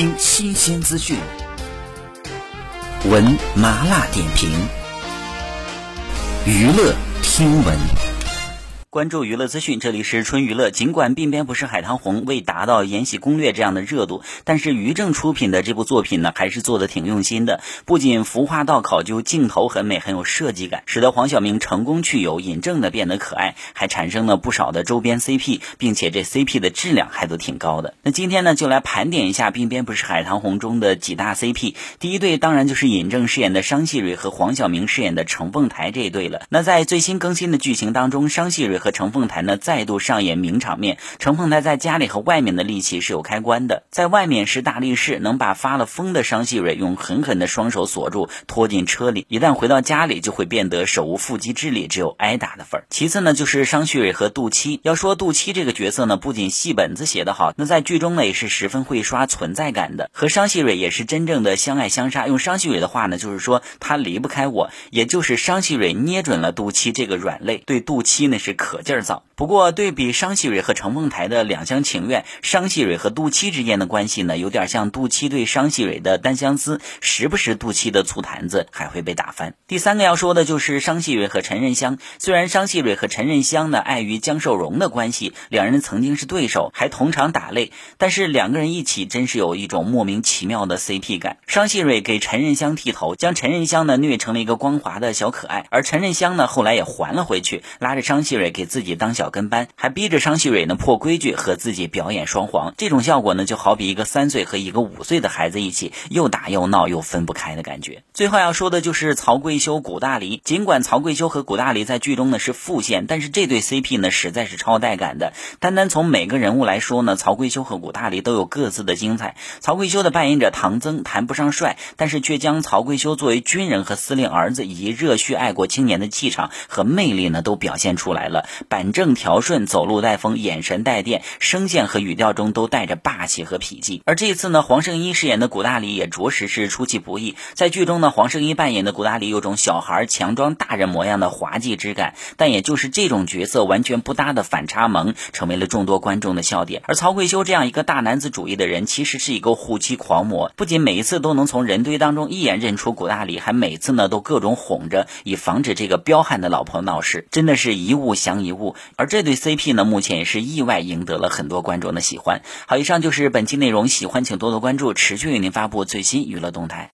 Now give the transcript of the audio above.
听新鲜资讯，闻麻辣点评，娱乐听闻。关注娱乐资讯，这里是春娱乐。尽管鬓边不是海棠红未达到《延禧攻略》这样的热度，但是于正出品的这部作品呢，还是做的挺用心的。不仅服化道考究，镜头很美，很有设计感，使得黄晓明成功去油，尹正呢变得可爱，还产生了不少的周边 CP，并且这 CP 的质量还都挺高的。那今天呢，就来盘点一下鬓边不是海棠红中的几大 CP。第一对当然就是尹正饰演的商细蕊和黄晓明饰演的程凤台这一对了。那在最新更新的剧情当中，商细蕊和程凤台呢再度上演名场面。程凤台在家里和外面的力气是有开关的，在外面是大力士，能把发了疯的商细蕊用狠狠的双手锁住，拖进车里。一旦回到家里，就会变得手无缚鸡之力，只有挨打的份儿。其次呢，就是商细蕊和杜七。要说杜七这个角色呢，不仅戏本子写得好，那在剧中呢也是十分会刷存在感的。和商细蕊也是真正的相爱相杀。用商细蕊的话呢，就是说他离不开我，也就是商细蕊捏准了杜七这个软肋，对杜七呢是可劲儿造。不过，对比商细蕊和程凤台的两厢情愿，商细蕊和杜七之间的关系呢，有点像杜七对商细蕊的单相思，时不时杜七的醋坛子还会被打翻。第三个要说的就是商细蕊和陈任香。虽然商细蕊和陈任香呢，碍于江寿荣的关系，两人曾经是对手，还同场打擂，但是两个人一起真是有一种莫名其妙的 CP 感。商细蕊给陈任香剃头，将陈任香呢虐成了一个光滑的小可爱，而陈任香呢后来也还了回去，拉着商细蕊给给自己。当小跟班，还逼着商细蕊呢破规矩和自己表演双簧，这种效果呢就好比一个三岁和一个五岁的孩子一起又打又闹又分不开的感觉。最后要说的就是曹贵修、古大黎。尽管曹贵修和古大黎在剧中呢是副线，但是这对 CP 呢实在是超带感的。单单从每个人物来说呢，曹贵修和古大黎都有各自的精彩。曹贵修的扮演者唐僧谈不上帅，但是却将曹贵修作为军人和司令儿子以及热血爱国青年的气场和魅力呢都表现出来了。板正条顺，走路带风，眼神带电，声线和语调中都带着霸气和痞气。而这次呢，黄圣依饰演的古大黎也着实是出其不意。在剧中呢，黄圣依扮演的古大黎有种小孩强装大人模样的滑稽之感，但也就是这种角色完全不搭的反差萌，成为了众多观众的笑点。而曹贵修这样一个大男子主义的人，其实是一个护妻狂魔，不仅每一次都能从人堆当中一眼认出古大黎，还每次呢都各种哄着，以防止这个彪悍的老婆闹事，真的是一物降一物。而这对 CP 呢，目前也是意外赢得了很多观众的喜欢。好，以上就是本期内容，喜欢请多多关注，持续为您发布最新娱乐动态。